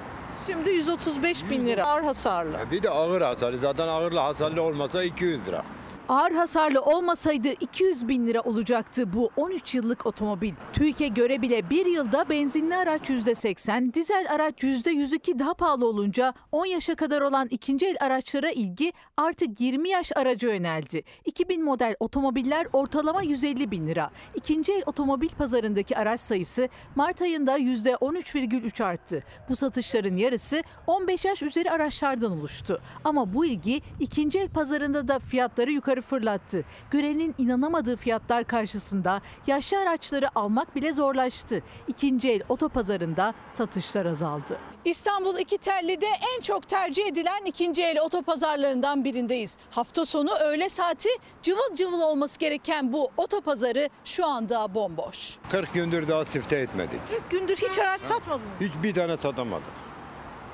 Şimdi 135 bin lira ağır hasarlı. Bir de ağır hasarlı. Zaten ağırlı hasarlı olmasa 200 lira. Ağır hasarlı olmasaydı 200 bin lira olacaktı bu 13 yıllık otomobil. TÜİK'e göre bile bir yılda benzinli araç %80, dizel araç %102 daha pahalı olunca 10 yaşa kadar olan ikinci el araçlara ilgi artık 20 yaş araca yöneldi. 2000 model otomobiller ortalama 150 bin lira. İkinci el otomobil pazarındaki araç sayısı Mart ayında %13,3 arttı. Bu satışların yarısı 15 yaş üzeri araçlardan oluştu. Ama bu ilgi ikinci el pazarında da fiyatları yukarı fırlattı. Görenin inanamadığı fiyatlar karşısında yaşlı araçları almak bile zorlaştı. İkinci el otopazarında satışlar azaldı. İstanbul İkitelli'de en çok tercih edilen ikinci el otopazarlarından birindeyiz. Hafta sonu öğle saati cıvıl cıvıl olması gereken bu otopazarı şu anda bomboş. 40 gündür daha sifte etmedik. Gündür hiç araç satmadınız. Hiçbir tane satamadık.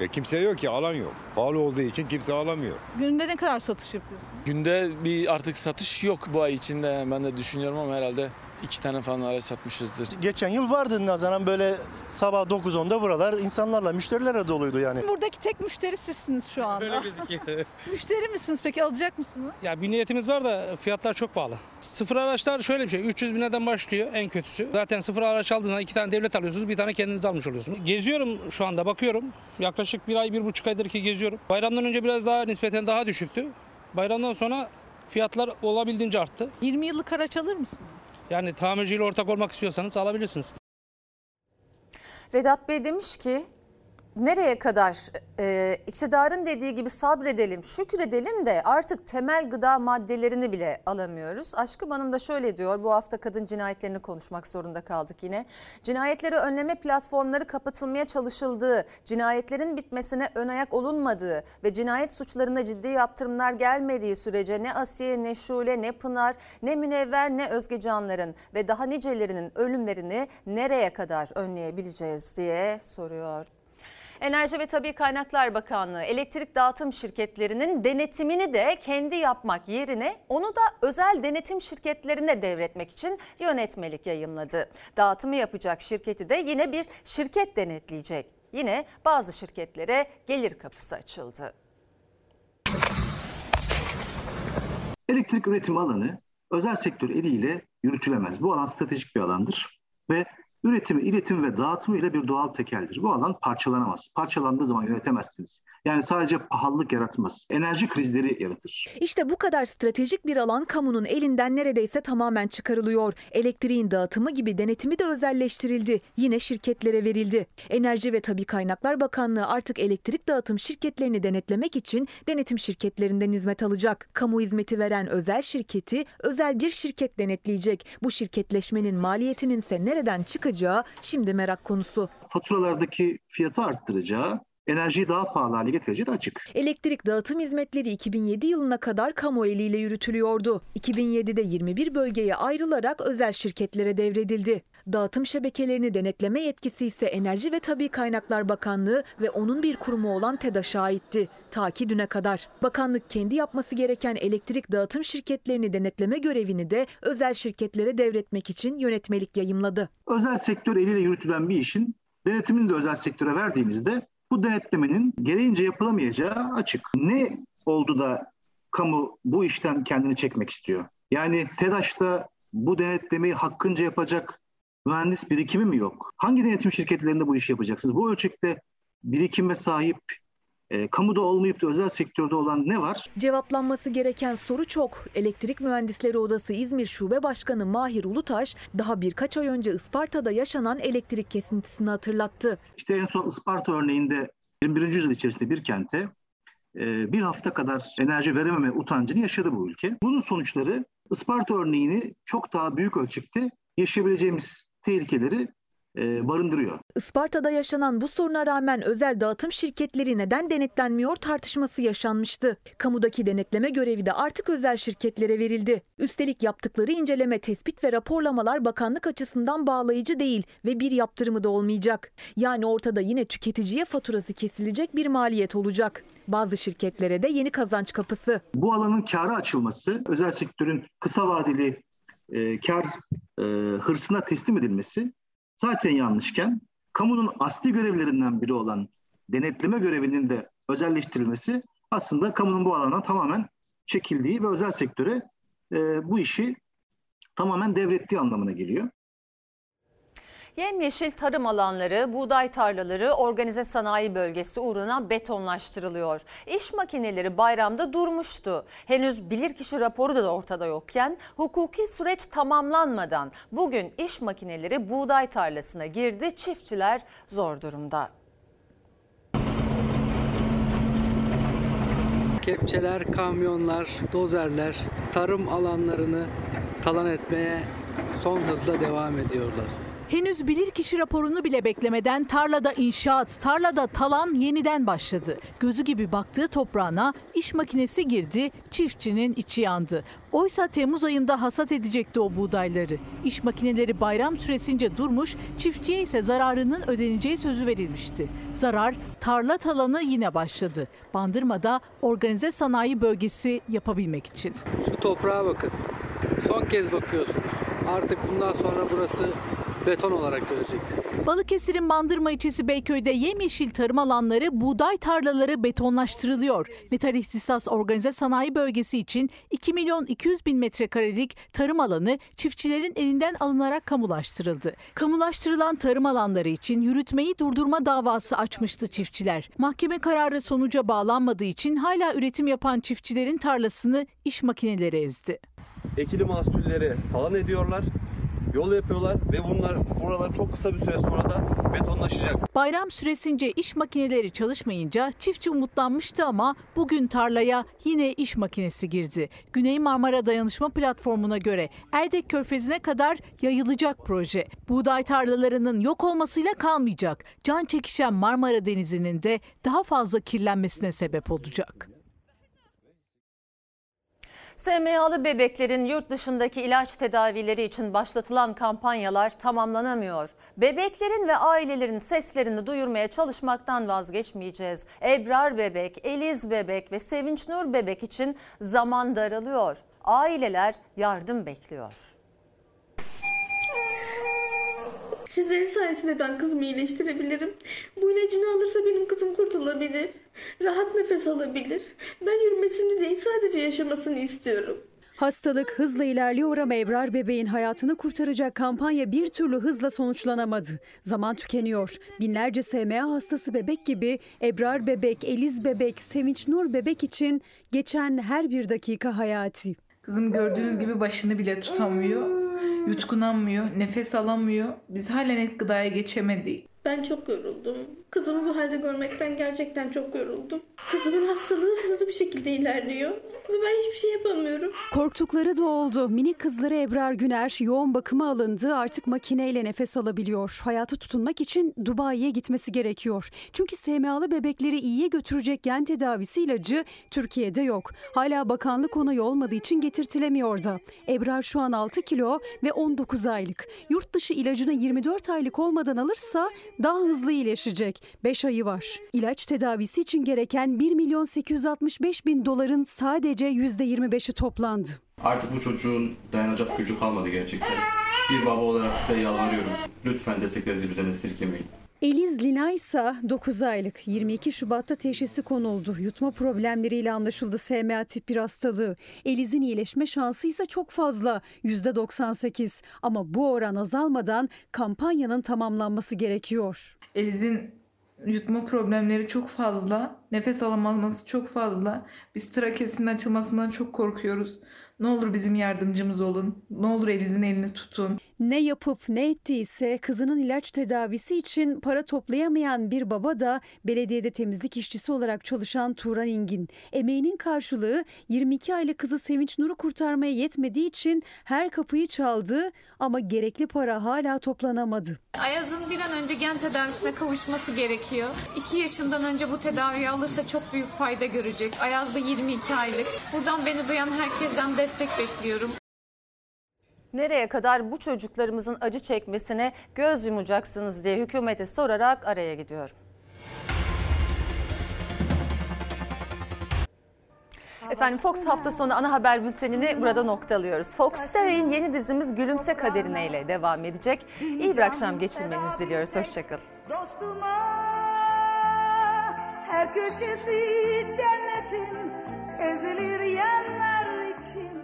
E kimse yok ki alan yok. Pahalı olduğu için kimse alamıyor. Günde ne kadar satış yapıyorsunuz? Günde bir artık satış yok bu ay içinde ben de düşünüyorum ama herhalde iki tane falan araç satmışızdır. Geçen yıl vardı nazaran böyle sabah 9-10'da buralar insanlarla, müşterilerle doluydu yani. Buradaki tek müşteri sizsiniz şu anda. Öyle gözüküyor. Müşteri misiniz peki alacak mısınız? ya bir niyetimiz var da fiyatlar çok pahalı. Sıfır araçlar şöyle bir şey 300 bin liradan başlıyor en kötüsü. Zaten sıfır araç aldığınızda iki tane devlet alıyorsunuz bir tane kendiniz almış oluyorsunuz. Geziyorum şu anda bakıyorum. Yaklaşık bir ay bir buçuk aydır ki geziyorum. Bayramdan önce biraz daha nispeten daha düşüktü. Bayramdan sonra fiyatlar olabildiğince arttı. 20 yıllık araç alır mısınız? Yani tamirciyle ortak olmak istiyorsanız alabilirsiniz. Vedat Bey demiş ki nereye kadar e, iktidarın dediği gibi sabredelim, şükredelim de artık temel gıda maddelerini bile alamıyoruz. Aşkım Hanım da şöyle diyor bu hafta kadın cinayetlerini konuşmak zorunda kaldık yine. Cinayetleri önleme platformları kapatılmaya çalışıldığı, cinayetlerin bitmesine ön ayak olunmadığı ve cinayet suçlarına ciddi yaptırımlar gelmediği sürece ne Asiye, ne Şule, ne Pınar, ne Münevver, ne Özge Canlar'ın ve daha nicelerinin ölümlerini nereye kadar önleyebileceğiz diye soruyor. Enerji ve Tabi Kaynaklar Bakanlığı elektrik dağıtım şirketlerinin denetimini de kendi yapmak yerine onu da özel denetim şirketlerine devretmek için yönetmelik yayımladı. Dağıtımı yapacak şirketi de yine bir şirket denetleyecek. Yine bazı şirketlere gelir kapısı açıldı. Elektrik üretim alanı özel sektör eliyle yürütülemez. Bu alan stratejik bir alandır ve üretimi, iletimi ve dağıtımı ile bir doğal tekeldir. Bu alan parçalanamaz. Parçalandığı zaman yönetemezsiniz. Yani sadece pahalılık yaratmaz. Enerji krizleri yaratır. İşte bu kadar stratejik bir alan kamunun elinden neredeyse tamamen çıkarılıyor. Elektriğin dağıtımı gibi denetimi de özelleştirildi. Yine şirketlere verildi. Enerji ve Tabi Kaynaklar Bakanlığı artık elektrik dağıtım şirketlerini denetlemek için denetim şirketlerinden hizmet alacak. Kamu hizmeti veren özel şirketi özel bir şirket denetleyecek. Bu şirketleşmenin maliyetinin ise nereden çıkacağı şimdi merak konusu. Faturalardaki fiyatı arttıracağı, enerjiyi daha pahalı hale getireceği de açık. Elektrik dağıtım hizmetleri 2007 yılına kadar kamu eliyle yürütülüyordu. 2007'de 21 bölgeye ayrılarak özel şirketlere devredildi. Dağıtım şebekelerini denetleme yetkisi ise Enerji ve Tabi Kaynaklar Bakanlığı ve onun bir kurumu olan TEDAŞ'a aitti. Ta ki düne kadar. Bakanlık kendi yapması gereken elektrik dağıtım şirketlerini denetleme görevini de özel şirketlere devretmek için yönetmelik yayımladı. Özel sektör eliyle yürütülen bir işin denetimini de özel sektöre verdiğinizde bu denetlemenin gereğince yapılamayacağı açık. Ne oldu da kamu bu işten kendini çekmek istiyor? Yani TEDAŞ'ta bu denetlemeyi hakkınca yapacak mühendis birikimi mi yok? Hangi denetim şirketlerinde bu işi yapacaksınız? Bu ölçekte birikime sahip e, kamuda olmayıp da özel sektörde olan ne var? Cevaplanması gereken soru çok. Elektrik Mühendisleri Odası İzmir Şube Başkanı Mahir Ulutaş daha birkaç ay önce Isparta'da yaşanan elektrik kesintisini hatırlattı. İşte en son Isparta örneğinde 21. yüzyıl içerisinde bir kente e, bir hafta kadar enerji verememe utancını yaşadı bu ülke. Bunun sonuçları Isparta örneğini çok daha büyük ölçekte yaşayabileceğimiz tehlikeleri barındırıyor. Isparta'da yaşanan bu soruna rağmen özel dağıtım şirketleri neden denetlenmiyor tartışması yaşanmıştı. Kamudaki denetleme görevi de artık özel şirketlere verildi. Üstelik yaptıkları inceleme, tespit ve raporlamalar bakanlık açısından bağlayıcı değil ve bir yaptırımı da olmayacak. Yani ortada yine tüketiciye faturası kesilecek bir maliyet olacak. Bazı şirketlere de yeni kazanç kapısı. Bu alanın kâra açılması, özel sektörün kısa vadeli e, kar e, hırsına teslim edilmesi zaten yanlışken kamunun asli görevlerinden biri olan denetleme görevinin de özelleştirilmesi aslında kamunun bu alandan tamamen çekildiği ve özel sektöre e, bu işi tamamen devrettiği anlamına geliyor. Yemyeşil tarım alanları, buğday tarlaları, organize sanayi bölgesi uğruna betonlaştırılıyor. İş makineleri bayramda durmuştu. Henüz bilirkişi raporu da ortada yokken hukuki süreç tamamlanmadan bugün iş makineleri buğday tarlasına girdi. Çiftçiler zor durumda. Kepçeler, kamyonlar, dozerler tarım alanlarını talan etmeye son hızla devam ediyorlar. Henüz bilirkişi raporunu bile beklemeden tarlada inşaat, tarlada talan yeniden başladı. Gözü gibi baktığı toprağına iş makinesi girdi, çiftçinin içi yandı. Oysa Temmuz ayında hasat edecekti o buğdayları. İş makineleri bayram süresince durmuş, çiftçiye ise zararının ödeneceği sözü verilmişti. Zarar tarla talanı yine başladı. Bandırma'da organize sanayi bölgesi yapabilmek için. Şu toprağa bakın. Son kez bakıyorsunuz. Artık bundan sonra burası beton olarak göreceksiniz. Balıkesir'in Bandırma ilçesi Beyköy'de yemyeşil tarım alanları, buğday tarlaları betonlaştırılıyor. Metal İhtisas Organize Sanayi Bölgesi için 2 milyon 200 bin metrekarelik tarım alanı çiftçilerin elinden alınarak kamulaştırıldı. Kamulaştırılan tarım alanları için yürütmeyi durdurma davası açmıştı çiftçiler. Mahkeme kararı sonuca bağlanmadığı için hala üretim yapan çiftçilerin tarlasını iş makineleri ezdi. Ekili mahsulleri talan ediyorlar yol yapıyorlar ve bunlar buralar çok kısa bir süre sonra da betonlaşacak. Bayram süresince iş makineleri çalışmayınca çiftçi umutlanmıştı ama bugün tarlaya yine iş makinesi girdi. Güney Marmara Dayanışma Platformu'na göre Erdek Körfezi'ne kadar yayılacak proje. Buğday tarlalarının yok olmasıyla kalmayacak. Can çekişen Marmara Denizi'nin de daha fazla kirlenmesine sebep olacak. SMA'lı bebeklerin yurt dışındaki ilaç tedavileri için başlatılan kampanyalar tamamlanamıyor. Bebeklerin ve ailelerin seslerini duyurmaya çalışmaktan vazgeçmeyeceğiz. Ebrar Bebek, Eliz Bebek ve Sevinç Nur Bebek için zaman daralıyor. Aileler yardım bekliyor. Sizlerin sayesinde ben kızımı iyileştirebilirim. Bu ilacını alırsa benim kızım kurtulabilir. Rahat nefes alabilir. Ben yürümesini değil sadece yaşamasını istiyorum. Hastalık hızla ilerliyor ama Ebrar bebeğin hayatını kurtaracak kampanya bir türlü hızla sonuçlanamadı. Zaman tükeniyor. Binlerce SMA hastası bebek gibi Ebrar bebek, Eliz bebek, Sevinç Nur bebek için geçen her bir dakika hayati. Kızım gördüğünüz gibi başını bile tutamıyor. Yutkunamıyor, nefes alamıyor. Biz hala net gıdaya geçemedik. Ben çok yoruldum. Kızımı bu halde görmekten gerçekten çok yoruldum. Kızımın hastalığı hızlı bir şekilde ilerliyor. Ve ben hiçbir şey yapamıyorum. Korktukları da oldu. Minik kızları Ebrar Güner yoğun bakıma alındı. Artık makineyle nefes alabiliyor. Hayatı tutunmak için Dubai'ye gitmesi gerekiyor. Çünkü SMA'lı bebekleri iyiye götürecek gen tedavisi ilacı Türkiye'de yok. Hala bakanlık onayı olmadığı için getirtilemiyor da. Ebrar şu an 6 kilo ve 19 aylık. Yurt dışı ilacını 24 aylık olmadan alırsa daha hızlı iyileşecek. 5 ayı var. İlaç tedavisi için gereken 1 milyon 865 bin doların sadece %25'i toplandı. Artık bu çocuğun dayanacak gücü kalmadı gerçekten. Bir baba olarak size yalvarıyorum. Lütfen desteklerinizi bizden esirgemeyin. Eliz Lina ise 9 aylık. 22 Şubat'ta teşhisi konuldu. Yutma problemleriyle anlaşıldı SMA tip 1 hastalığı. Eliz'in iyileşme şansı ise çok fazla. %98. Ama bu oran azalmadan kampanyanın tamamlanması gerekiyor. Eliz'in yutma problemleri çok fazla. Nefes alamaması çok fazla. Biz trakesinin açılmasından çok korkuyoruz. Ne olur bizim yardımcımız olun. Ne olur Eliz'in elini tutun. Ne yapıp ne ettiyse kızının ilaç tedavisi için para toplayamayan bir baba da belediyede temizlik işçisi olarak çalışan Turan İngin. Emeğinin karşılığı 22 aylık kızı Sevinç Nur'u kurtarmaya yetmediği için her kapıyı çaldı ama gerekli para hala toplanamadı. Ayaz'ın bir an önce gen tedavisine kavuşması gerekiyor. 2 yaşından önce bu tedaviyi alırsa çok büyük fayda görecek. Ayaz da 22 aylık. Buradan beni duyan herkesten destek bekliyorum. Nereye kadar bu çocuklarımızın acı çekmesine göz yumacaksınız diye hükümete sorarak araya gidiyorum. Efendim Fox hafta sonu ana haber bültenini burada noktalıyoruz. Fox'ta yayın yeni dizimiz Gülümse Kaderine ile devam edecek. İyi bir akşam geçirmenizi diliyoruz. Hoşçakalın. Dostuma her köşesi cennetin ezilir yerler için